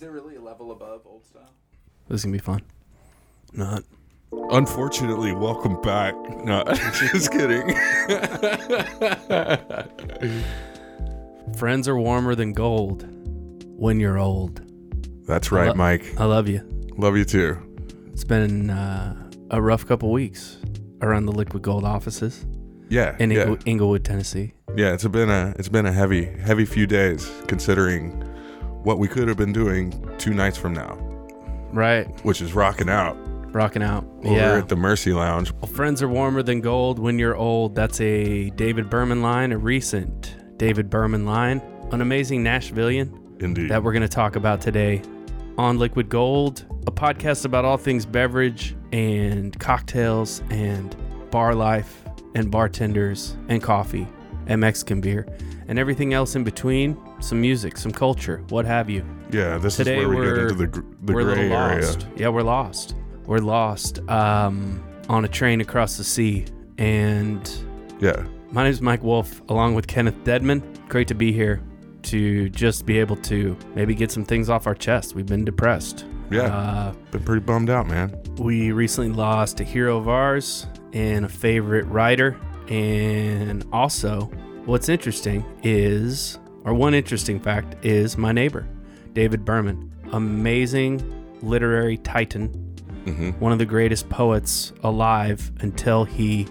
Is it really a level above old style? This is gonna be fun. Not. Unfortunately, welcome back. No, just kidding. Friends are warmer than gold when you're old. That's I right, lo- Mike. I love you. Love you too. It's been uh, a rough couple weeks around the Liquid Gold offices Yeah, in yeah, Inglewood, Tennessee. yeah. It's been a it's been a heavy heavy few days considering what we could have been doing two nights from now, Right, which is rocking out rocking out. over yeah. at the Mercy Lounge. Well, friends are warmer than gold when you're old. That's a David Berman line, a recent David Berman line, an amazing Nashvilleian Indeed. that we're going to talk about today on Liquid Gold, a podcast about all things beverage and cocktails and bar life and bartenders and coffee and Mexican beer and everything else in between. Some music, some culture, what have you. yeah, this Today is where we get into the the we're a gray area. lost. Yeah, we're lost. We're lost um, on a train across the sea. And Yeah, my name is Mike Wolf, along with Kenneth Deadman. Great to be here to just be able to maybe get some things off our chest. We've been depressed. yeah. Uh, been pretty bummed out, man. we recently lost a hero of ours and a favorite writer. And also, what's interesting is, or one interesting fact is my neighbor, David Berman. Amazing literary titan, hmm one of the greatest poets alive until he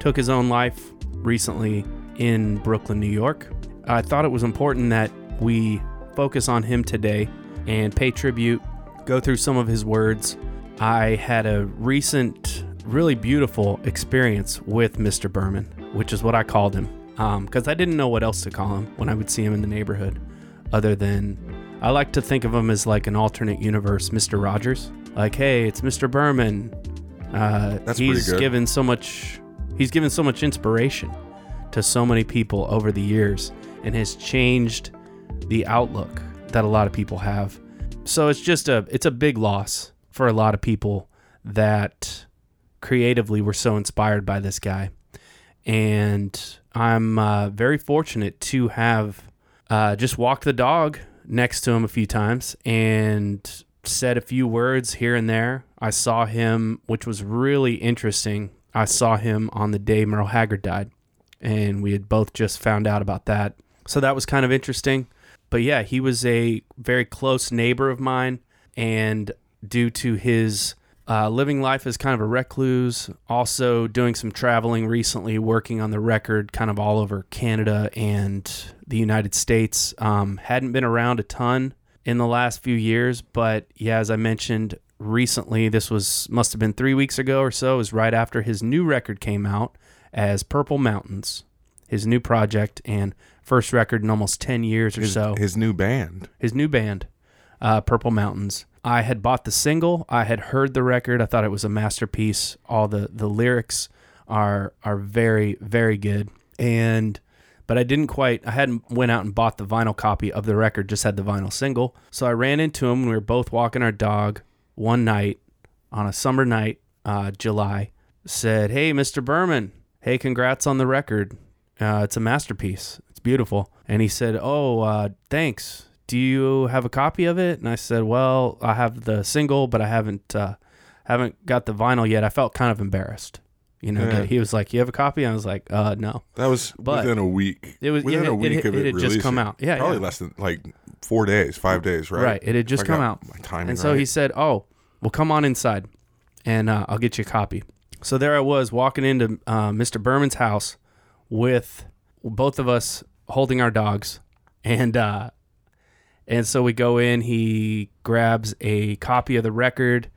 took his own life recently in Brooklyn, New York. I thought it was important that we focus on him today and pay tribute, go through some of his words. I had a recent, really beautiful experience with Mr. Berman, which is what I called him, because I didn't know what else to call him when I would see him in the neighborhood, other than I like to think of him as like an alternate universe Mr. Rogers. Like, hey, it's Mr. Berman. Uh, That's he's given so much. He's given so much inspiration to so many people over the years, and has changed the outlook that a lot of people have. So it's just a it's a big loss for a lot of people that creatively were so inspired by this guy, and I'm uh, very fortunate to have uh, just walked the dog next to him a few times and said a few words here and there. I saw him, which was really interesting. I saw him on the day Merle Haggard died, and we had both just found out about that. So that was kind of interesting. But yeah, he was a very close neighbor of mine, and due to his uh, living life as kind of a recluse, also doing some traveling recently, working on the record kind of all over Canada and the United States. Um, hadn't been around a ton in the last few years, but yeah, as I mentioned recently, this was must have been three weeks ago or so. It was right after his new record came out as Purple Mountains, his new project and first record in almost ten years or His, so his new band. his new band, uh, Purple Mountains. I had bought the single. I had heard the record. I thought it was a masterpiece. All the the lyrics are are very very good. And but I didn't quite. I hadn't went out and bought the vinyl copy of the record. Just had the vinyl single. So I ran into him. We were both walking our dog one night on a summer night, uh, July. Said, "Hey, Mr. Berman. Hey, congrats on the record. Uh, it's a masterpiece. It's beautiful." And he said, "Oh, uh, thanks. Do you have a copy of it?" And I said, "Well, I have the single, but I haven't uh, haven't got the vinyl yet." I felt kind of embarrassed. You know, Yeah. he was like, "You have a copy?" I was like, "Uh, no." That was But- within a week. It was within it, a week it, of it it, had just come out. Yeah, Probably yeah. less than like four days, five days, right? Right. It had just come out. My timing And so right. he said, "Oh, well, come on inside, and uh, I'll get you a copy." So there I was walking into uh, Mr. Berman's house with both of us holding our dogs, and uh, and so we go in. He grabs a copy of the record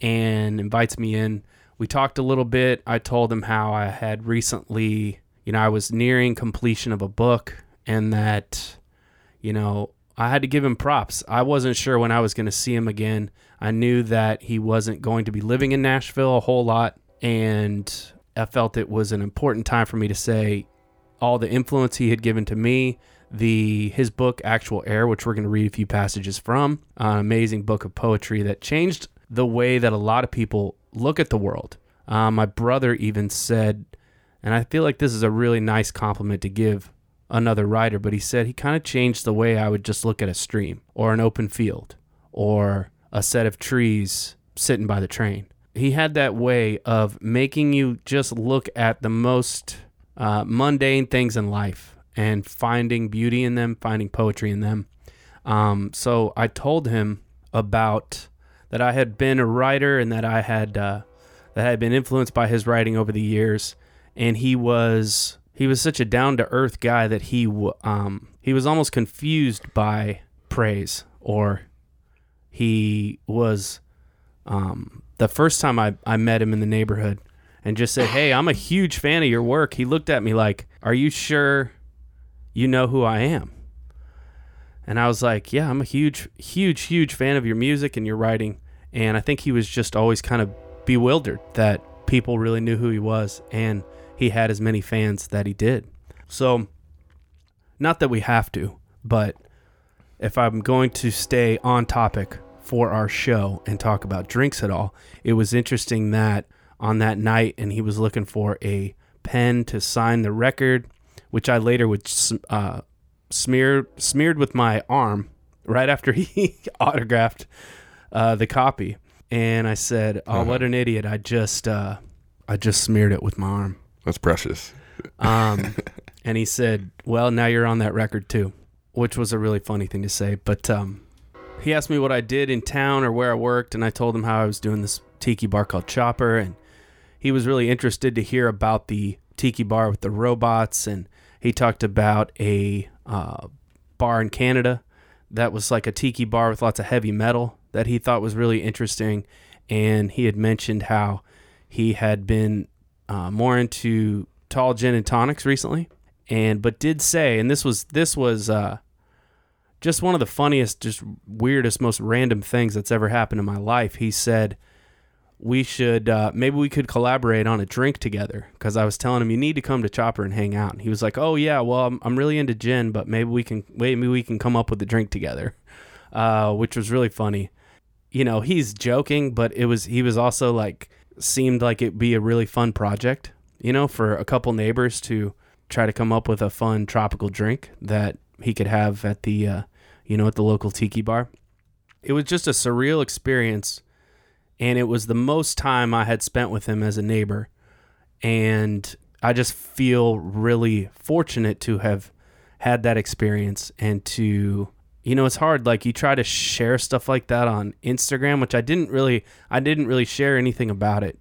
and invites me in. We talked a little bit. I told him how I had recently, you know, I was nearing completion of a book, and that, you know, I had to give him props. I wasn't sure when I was going to see him again. I knew that he wasn't going to be living in Nashville a whole lot, and I felt it was an important time for me to say all the influence he had given to me. The his book Actual Air, which we're going to read a few passages from, an amazing book of poetry that changed the way that a lot of people look at the world. Uh, my brother even said, and I feel like this is a really nice compliment to give another writer, but he said he kind of changed the way I would just look at a stream or an open field or a set of trees sitting by the train. He had that way of making you just look at the most uh, mundane things in life and finding beauty in them, finding poetry in them. Um, so I told him about that I had been a writer and that I had uh, that I had been influenced by his writing over the years, and he was he was such a down to earth guy that he um, he was almost confused by praise or he was um, the first time I, I met him in the neighborhood and just said, Hey, I'm a huge fan of your work. He looked at me like, Are you sure you know who I am? And I was like, Yeah, I'm a huge, huge, huge fan of your music and your writing. And I think he was just always kind of bewildered that people really knew who he was and he had as many fans that he did. So, not that we have to, but if I'm going to stay on topic for our show and talk about drinks at all, it was interesting that on that night, and he was looking for a pen to sign the record, which I later would uh, smear smeared with my arm right after he autographed uh, the copy. And I said, "Oh, uh-huh. what an idiot! I just uh, I just smeared it with my arm." That's precious. Um, and he said, "Well, now you're on that record too," which was a really funny thing to say. But um, he asked me what I did in town or where I worked, and I told him how I was doing this tiki bar called Chopper, and he was really interested to hear about the tiki bar with the robots, and he talked about a uh, bar in Canada that was like a tiki bar with lots of heavy metal that he thought was really interesting, and he had mentioned how he had been uh, more into tall gin and tonics recently, and but did say, and this was this was uh, just one of the funniest, just weirdest, most random things that's ever happened in my life. He said we should uh, maybe we could collaborate on a drink together because I was telling him you need to come to Chopper and hang out. And he was like, "Oh yeah, well I'm, I'm really into gin, but maybe we can maybe we can come up with a drink together," uh, which was really funny. You know, he's joking, but it was he was also like seemed like it'd be a really fun project. You know, for a couple neighbors to try to come up with a fun tropical drink that he could have at the uh, you know at the local tiki bar. It was just a surreal experience and it was the most time I had spent with him as a neighbor. And I just feel really fortunate to have had that experience and to you know it's hard like you try to share stuff like that on Instagram which I didn't really I didn't really share anything about it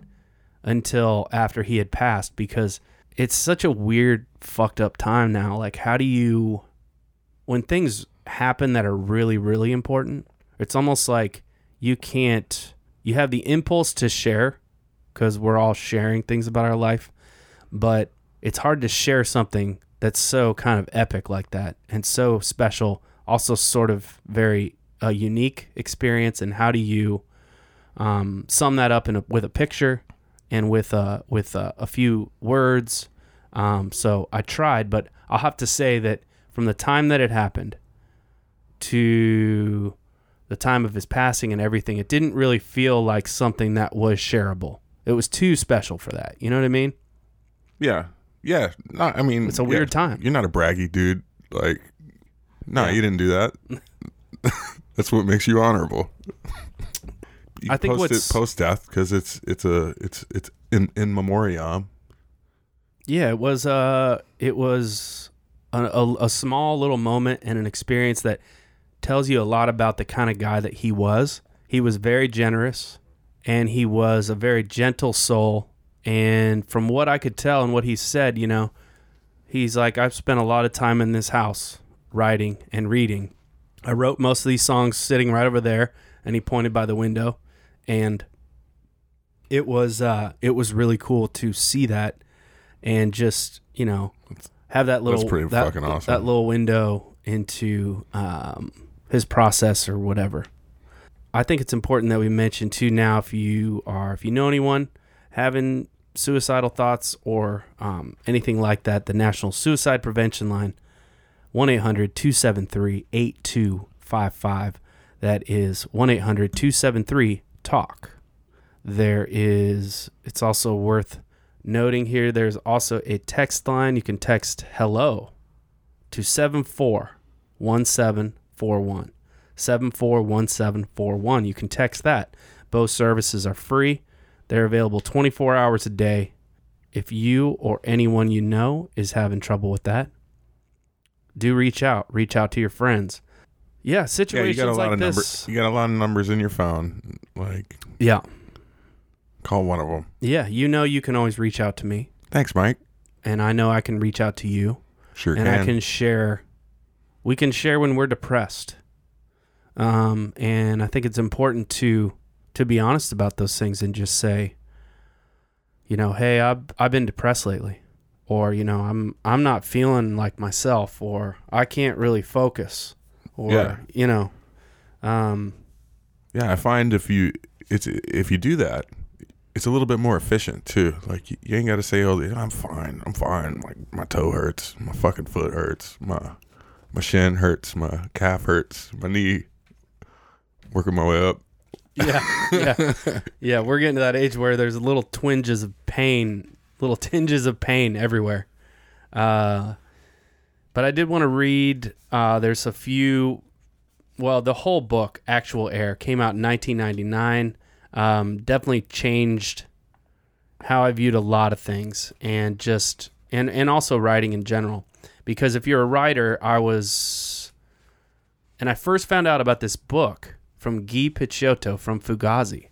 until after he had passed because it's such a weird fucked up time now like how do you when things happen that are really really important it's almost like you can't you have the impulse to share because we're all sharing things about our life, but it's hard to share something that's so kind of epic like that and so special, also sort of very a unique experience. And how do you um, sum that up in a, with a picture and with uh, with uh, a few words? Um, so I tried, but I'll have to say that from the time that it happened to the time of his passing and everything, it didn't really feel like something that was shareable. It was too special for that. You know what I mean? Yeah. Yeah. Not, I mean, it's a weird yeah, time. You're not a braggy dude. Like, no, yeah. you didn't do that. That's what makes you honorable. You I think what's it post death because it's it's a it's it's in in memoriam. Yeah, it was uh it was a, a, a small little moment and an experience that tells you a lot about the kind of guy that he was. He was very generous and he was a very gentle soul. And from what I could tell and what he said, you know, he's like, I've spent a lot of time in this house writing and reading. I wrote most of these songs sitting right over there, and he pointed by the window. And it was uh, it was really cool to see that and just, you know, have that little that, awesome. that little window into um, his process or whatever. I think it's important that we mention too now if you are if you know anyone having suicidal thoughts or um, anything like that, the National Suicide Prevention Line, 1 800 273 8255. That is 1 800 273 TALK. There is, it's also worth noting here, there's also a text line. You can text hello to 7417 4141. 741741. You can text that. Both services are free. They're available 24 hours a day. If you or anyone you know is having trouble with that, do reach out. Reach out to your friends. Yeah, Yeah, situations you got a lot like of this. numbers. You got a lot of numbers in your phone. Like, Yeah. call one of them. Yeah, you know you can always reach out to me, Thanks, Mike. and I know I can reach out to you. Sure and can. I can share. We can share when we're depressed, um, and I think it's important to to be honest about those things and just say, you know, hey, I've I've been depressed lately, or you know, I'm I'm not feeling like myself, or I can't really focus, or Yeah. you know, um, Yeah, I find if you it's if you do that, it's a little bit more efficient too. Like you, ain't got to say, "Oh, I'm fine, I'm fine." Like my toe hurts, my fucking foot hurts, my my shin hurts, my calf hurts, my knee. Working my way up. yeah, yeah, yeah. We're getting to that age where there's little twinges of pain, little tinges of pain everywhere. Uh, but I did want to read. Uh, there's a few. Well, the whole book, Actual Air, came out in 1999. Um, definitely changed how I viewed a lot of things, and just and and also writing in general. Because if you're a writer, I was, and I first found out about this book from Guy Picciotto from Fugazi,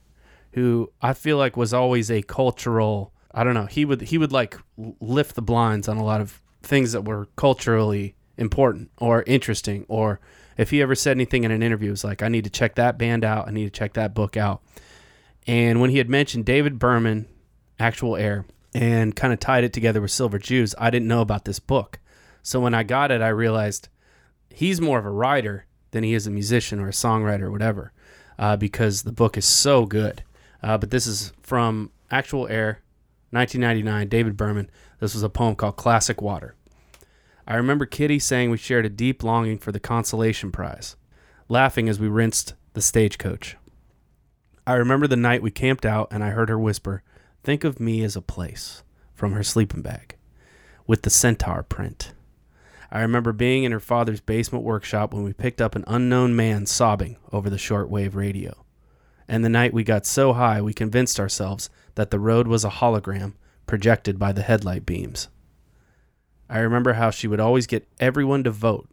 who I feel like was always a cultural. I don't know. He would he would like lift the blinds on a lot of things that were culturally important or interesting. Or if he ever said anything in an interview, it was like, I need to check that band out. I need to check that book out. And when he had mentioned David Berman, Actual Air, and kind of tied it together with Silver Jews, I didn't know about this book. So when I got it, I realized he's more of a writer than he is a musician or a songwriter or whatever, uh, because the book is so good. Uh, but this is from Actual Air, 1999, David Berman. This was a poem called Classic Water. I remember Kitty saying we shared a deep longing for the consolation prize, laughing as we rinsed the stagecoach. I remember the night we camped out and I heard her whisper, Think of me as a place, from her sleeping bag, with the centaur print. I remember being in her father's basement workshop when we picked up an unknown man sobbing over the shortwave radio. And the night we got so high we convinced ourselves that the road was a hologram projected by the headlight beams. I remember how she would always get everyone to vote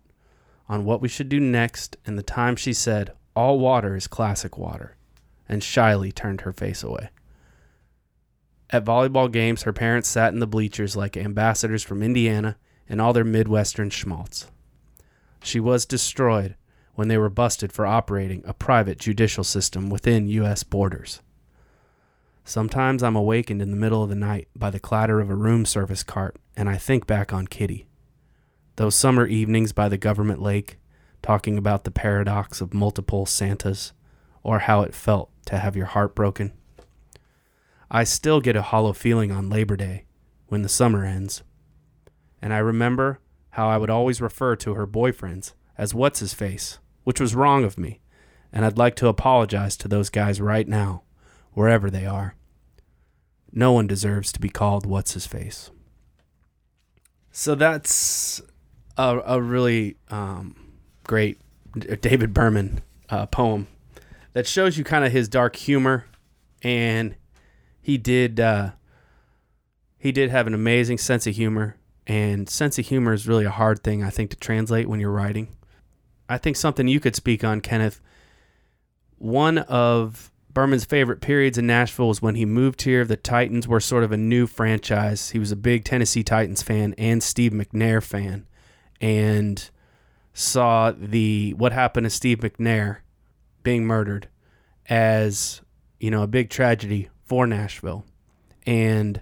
on what we should do next, and the time she said, All water is classic water, and shyly turned her face away. At volleyball games, her parents sat in the bleachers like ambassadors from Indiana and all their Midwestern schmaltz. She was destroyed when they were busted for operating a private judicial system within U.S. borders. Sometimes I'm awakened in the middle of the night by the clatter of a room service cart, and I think back on Kitty. Those summer evenings by the government lake, talking about the paradox of multiple Santas, or how it felt to have your heart broken. I still get a hollow feeling on Labor Day when the summer ends. And I remember how I would always refer to her boyfriends as what's his face, which was wrong of me, and I'd like to apologize to those guys right now, wherever they are. No one deserves to be called what's his face. So that's a, a really um, great David Berman uh, poem that shows you kind of his dark humor, and he did uh, he did have an amazing sense of humor, and sense of humor is really a hard thing I think to translate when you're writing. I think something you could speak on, Kenneth. One of Berman's favorite periods in Nashville was when he moved here. The Titans were sort of a new franchise. He was a big Tennessee Titans fan and Steve McNair fan, and saw the what happened to Steve McNair being murdered as you know a big tragedy for Nashville. And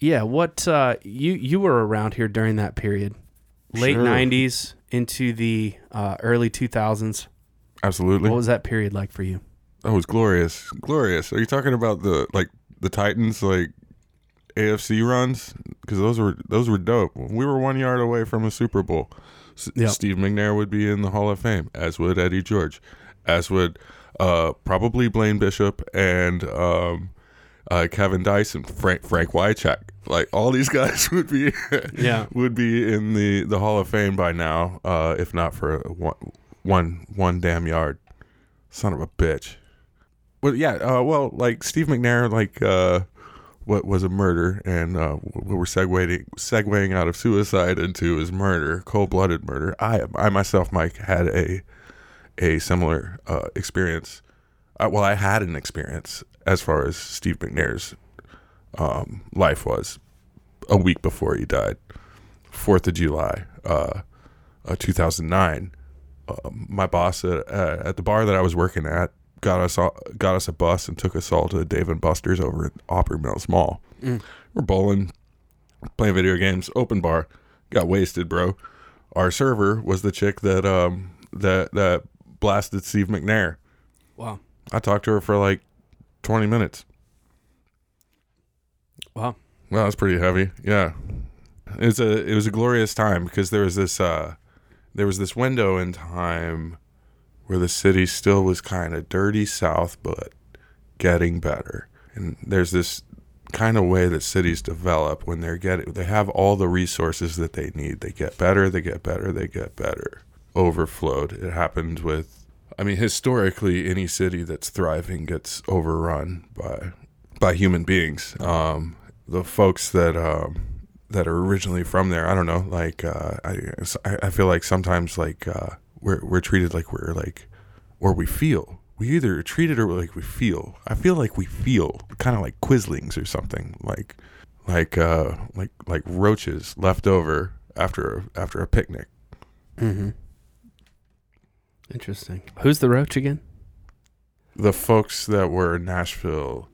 yeah, what uh, you you were around here during that period, late Sure. '90s into the uh, early 2000s. Absolutely. What was that period like for you? Oh, it's glorious, glorious. Are you talking about the like the Titans like AFC runs? Because those were those were dope. We were one yard away from a Super Bowl. S- Yep. Steve McNair would be in the Hall of Fame, as would Eddie George, as would uh, probably Blaine Bishop and um, uh, Kevin Dyson, Frank Frank Wycheck. Like all these guys would be Yeah. would be in the the Hall of Fame by now, uh, if not for one one one damn yard. Son of a bitch. Well, yeah. Uh, well, like Steve McNair, like uh, what was a murder, and uh, we we're segueing segueing out of suicide into his murder, cold blooded murder. I I myself, Mike, had a a similar uh, experience. Well, I had an experience as far as Steve McNair's um, life was a week before he died, Fourth of July, uh, uh, 2009. Uh, my boss at, uh, at the bar that I was working at got us got us a bus and took us all to Dave and Buster's over at Opry Mills Mall. Mm. We're bowling, playing video games, open bar. Got wasted, bro. Our server was the chick that um that that blasted Steve McNair. Wow. I talked to her for like 20 minutes. Wow. Well, that's pretty heavy. Yeah. It was a it was a glorious time because there was this uh there was this window in time where the city still was kind of dirty south but getting better. And there's this kind of way that cities develop when they're getting they have all the resources that they need. They get better, they get better, they get better. Overflowed. It happened with I mean historically any city that's thriving gets overrun by by human beings. Um the folks that um that are originally from there. I don't know. Like uh, I, I feel like sometimes like uh, we're we're treated like we're like, or we feel. We either are treated or like we feel. I feel like we feel kind of like quislings or something. Like like uh like like roaches left over after after a picnic. Mm-hmm. Interesting. Who's the roach again? The folks that were Nashville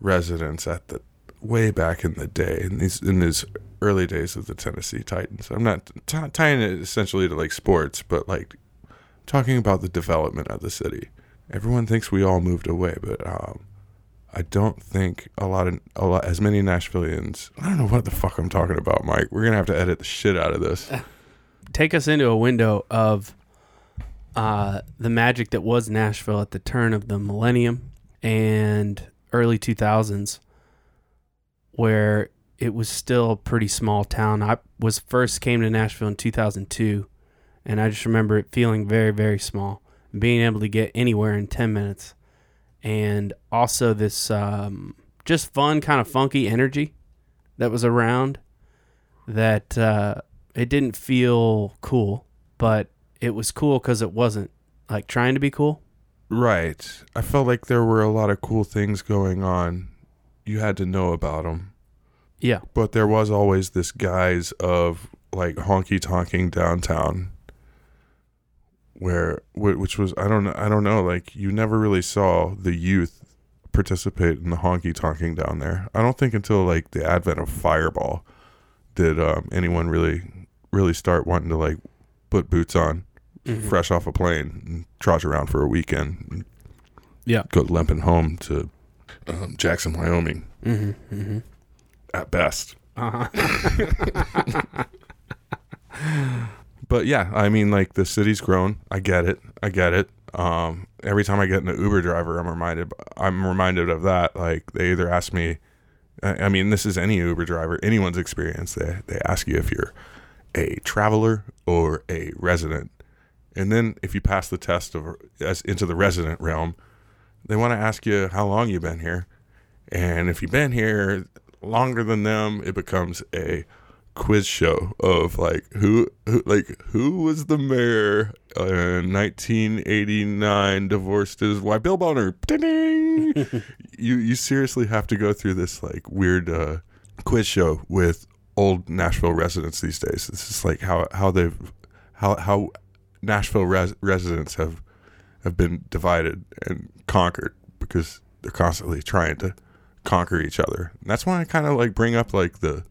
residents at the way back in the day in these in these early days of the Tennessee Titans. I'm not t- tying it essentially to like sports, but like talking about the development of the city. Everyone thinks we all moved away, but um, I don't think a lot of a lot as many Nashvilleians. I don't know what the fuck I'm talking about, Mike. We're gonna have to edit the shit out of this. Take us into a window of uh, the magic that was Nashville at the turn of the millennium and early 2000s, where it was still a pretty small town. I was first came to Nashville in 2002, and I just remember it feeling very, very small, being able to get anywhere in 10 minutes, and also this um, just fun, kind of funky energy that was around. That uh, it didn't feel cool, but it was cool because it wasn't like trying to be cool. Right. I felt like there were a lot of cool things going on. You had to know about them. Yeah. but there was always this guise of like honky tonking downtown where which was I don't know I don't know like you never really saw the youth participate in the honky tonking down there. I don't think until like the advent of Fireball did um, anyone really really start wanting to like put boots on Mhm. fresh off a plane and trudge around for a weekend Yeah. go limping home to um, Jackson, Wyoming Mm-hmm. Mm-hmm. at best. Uh-huh. but yeah, I mean, like the city's grown. I get it. I get it. Um, every time I get in an Uber driver, I'm reminded. I'm reminded of that. Like they either ask me. I I mean, this is any Uber driver, anyone's experience. They they ask you if you're a traveler or a resident, and then if you pass the test of as into the resident realm, they want to ask you how long you've been here, and if you've been here longer than them, it becomes a quiz show of like who, who like who was the mayor in 1989 divorced his wife? Bill Boner. Ding! you you seriously have to go through this like weird uh quiz show with old nashville residents these days. It's just like how how they've how how nashville res- residents have have been divided and conquered because they're constantly trying to conquer each other and that's why i kind of like bring up like the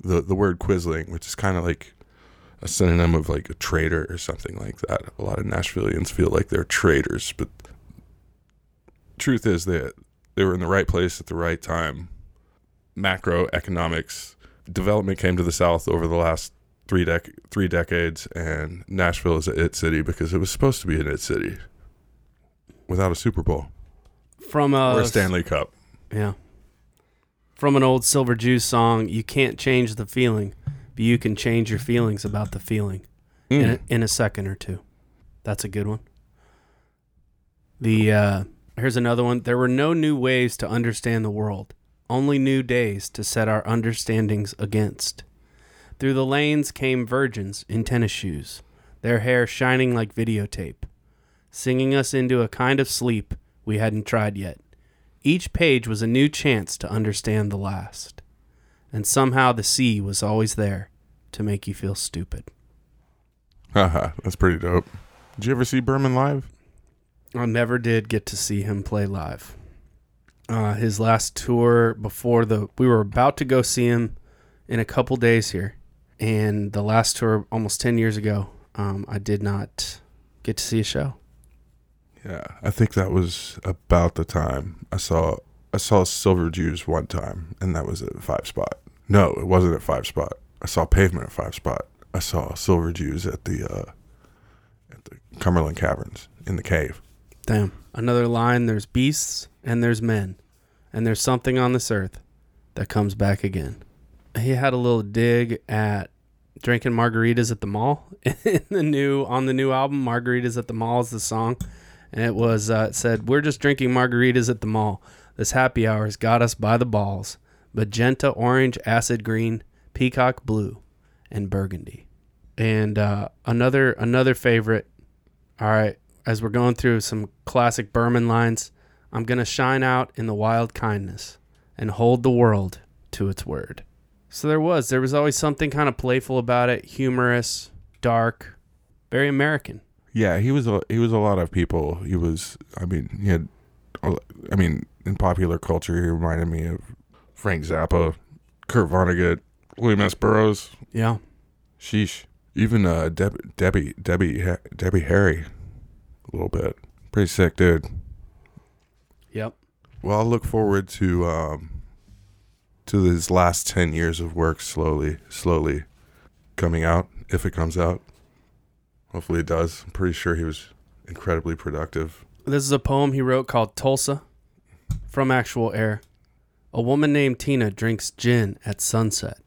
the the word quisling, which is kind of like a synonym of like a traitor or something like that. A lot of Nashvilleians feel like they're traitors, but truth is that they were in the right place at the right time. Macroeconomics development came to the South over the last three dec- three decades, and Nashville is a it city because it was supposed to be an it city without a Super Bowl From a, or a Stanley Cup. Yeah. From an old Silver Jews song, you can't change the feeling, but you can change your feelings about the feeling in, Mm. a, in a second or two. That's a good one. The uh, here's another one. There were no new ways to understand the world, only new days to set our understandings against. Through the lanes came virgins in tennis shoes, their hair shining like videotape, singing us into a kind of sleep we hadn't tried yet. Each page was a new chance to understand the last. And somehow the sea was always there to make you feel stupid. Haha, that's pretty dope. Did you ever see Berman live? I never did get to see him play live. Uh, his last tour before the we were about to go see him in a couple days here, and the last tour almost ten years ago, um, I did not get to see a show. Yeah, I think that was about the time I saw I saw Silver Jews one time, and that was at five spot. No, it wasn't at five spot. I saw Pavement at five spot. I saw Silver Jews at the uh, at the Cumberland Caverns in the cave. Damn. Another line there's beasts and there's men, and there's something on this earth that comes back again. He had a little dig at drinking margaritas at the mall. In the new on the new album margaritas at the mall is the song. And it was uh, it said we're just drinking margaritas at the mall. This happy hour's got us by the balls. Magenta orange acid green peacock blue and burgundy. And uh, another another favorite. All right as we're going through some classic Berman lines, I'm to shine out in the wild kindness and hold the world to its word. So there was. There was always something kind of playful about it, humorous, dark, very American. Yeah, he was a he was a lot of people. He was. I mean, he had. I mean, in popular culture, he reminded me of Frank Zappa, Kurt Vonnegut, William S. Burroughs. Yeah. Sheesh. Even uh, Deb, Debbie Debbie Debbie Harry a little bit. Pretty sick, dude. Yep. Well, I'll look forward to um, to his last ten years of work slowly, slowly coming out if it comes out. Hopefully, it does. I'm pretty sure he was incredibly productive. This is a poem he wrote called Tulsa from actual air. A woman named Tina drinks gin at sunset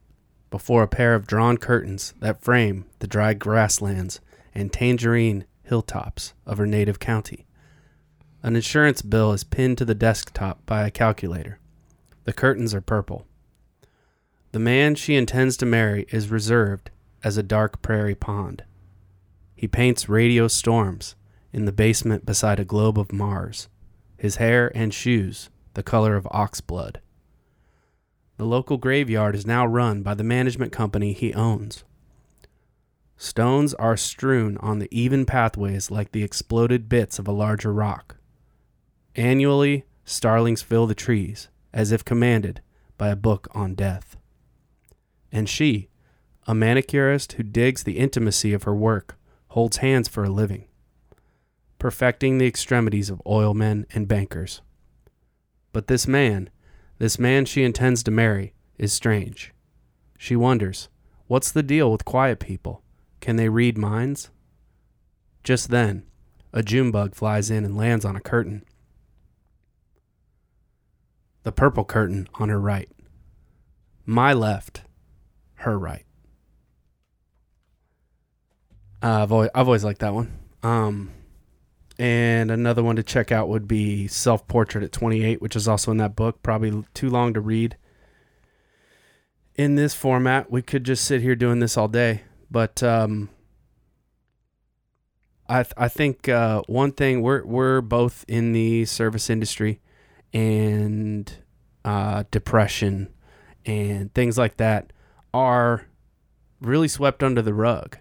before a pair of drawn curtains that frame the dry grasslands and tangerine hilltops of her native county. An insurance bill is pinned to the desktop by a calculator. The curtains are purple. The man she intends to marry is reserved as a dark prairie pond. He paints radio storms in the basement beside a globe of Mars, his hair and shoes the color of ox blood. The local graveyard is now run by the management company he owns. Stones are strewn on the even pathways like the exploded bits of a larger rock. Annually, starlings fill the trees, as if commanded by a book on death. And she, a manicurist who digs the intimacy of her work, holds hands for a living, perfecting the extremities of oilmen and bankers. But this man, this man she intends to marry, is strange. She wonders, what's the deal with quiet people? Can they read minds? Just then, a June bug flies in and lands on a curtain. The purple curtain on her right. My left, her right. Uh, I've always, I've always liked that one. Um, and another one to check out would be Self Portrait at 28, which is also in that book. Probably too long to read. In this format, we could just sit here doing this all day. But um, I th- I think uh, one thing we're we're both in the service industry, and uh, depression and things like that are really swept under the rug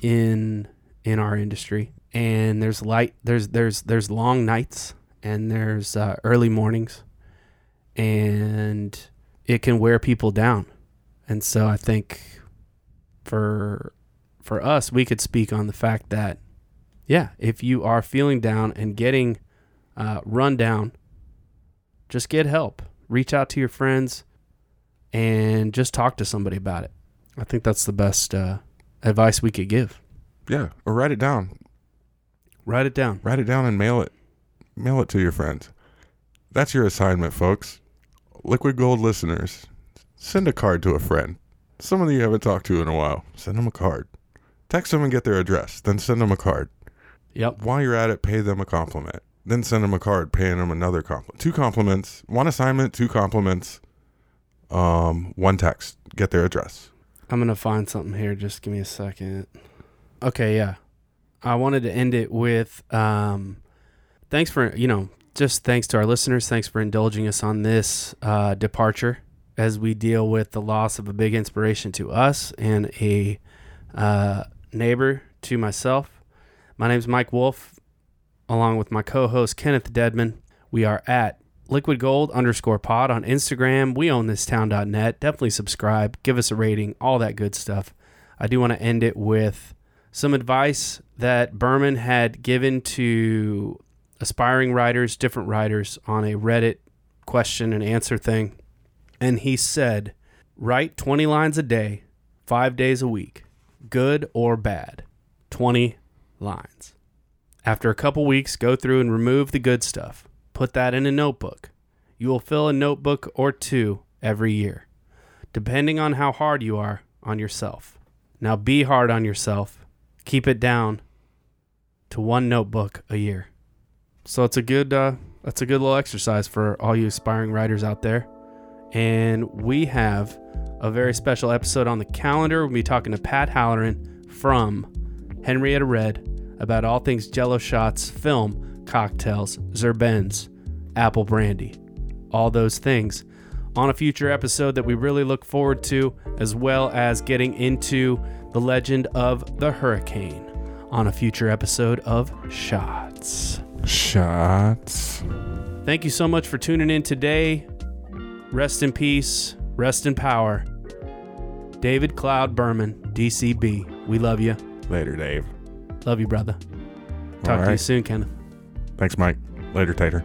in in our industry. And there's light there's there's there's long nights and there's uh, early mornings, and it can wear people down. And so I think for for us, we could speak on the fact that yeah, if you are feeling down and getting uh, run down, just get help. Reach out to your friends and just talk to somebody about it. I think that's the best uh, advice we could give. Yeah, or write it down. Write it down. Write it down and mail it. Mail it to your friends. That's your assignment, folks. Liquid Gold listeners, send a card to a friend someone that you haven't talked to in a while, send them a card. Text them and get their address, then send them a card. Yep. While you're at it, pay them a compliment. Then send them a card paying them another compliment. Two compliments, one assignment, two compliments, um, one text. Get their address. I'm gonna find something here. Just give me a second. Okay, yeah. I wanted to end it with um, thanks for you know just thanks to our listeners. Thanks for indulging us on this uh, departure as we deal with the loss of a big inspiration to us and a uh, neighbor to myself. My name's Mike Wolf, along with my co-host Kenneth Deadman. We are at liquid gold underscore pod on Instagram. We own this town.net. Definitely subscribe, give us a rating, all that good stuff. I do want to end it with some advice that Berman had given to aspiring writers, different writers on a Reddit question and answer thing. And he said, write 20 lines a day, five days a week, good or bad. 20 lines. After a couple weeks, go through and remove the good stuff. Put that in a notebook. You will fill a notebook or two every year, depending on how hard you are on yourself. Now be hard on yourself. Keep it down to one notebook a year. So it's a good uh, that's a good little exercise for all you aspiring writers out there. And we have a very special episode on the calendar. We'll be talking to Pat Halloran from Henrietta Red about all things Jello shots, film, cocktails, Zerbens, apple brandy, all those things on a future episode that we really look forward to, as well as getting into the legend of the hurricane on a future episode of Shots. Shots. Thank you so much for tuning in today. Rest in peace, rest in power. David Cloud Berman, DCB. We love you. Later, Dave. Love you, brother. Talk All to you soon, Kenneth. Thanks, Mike. Later, Tater.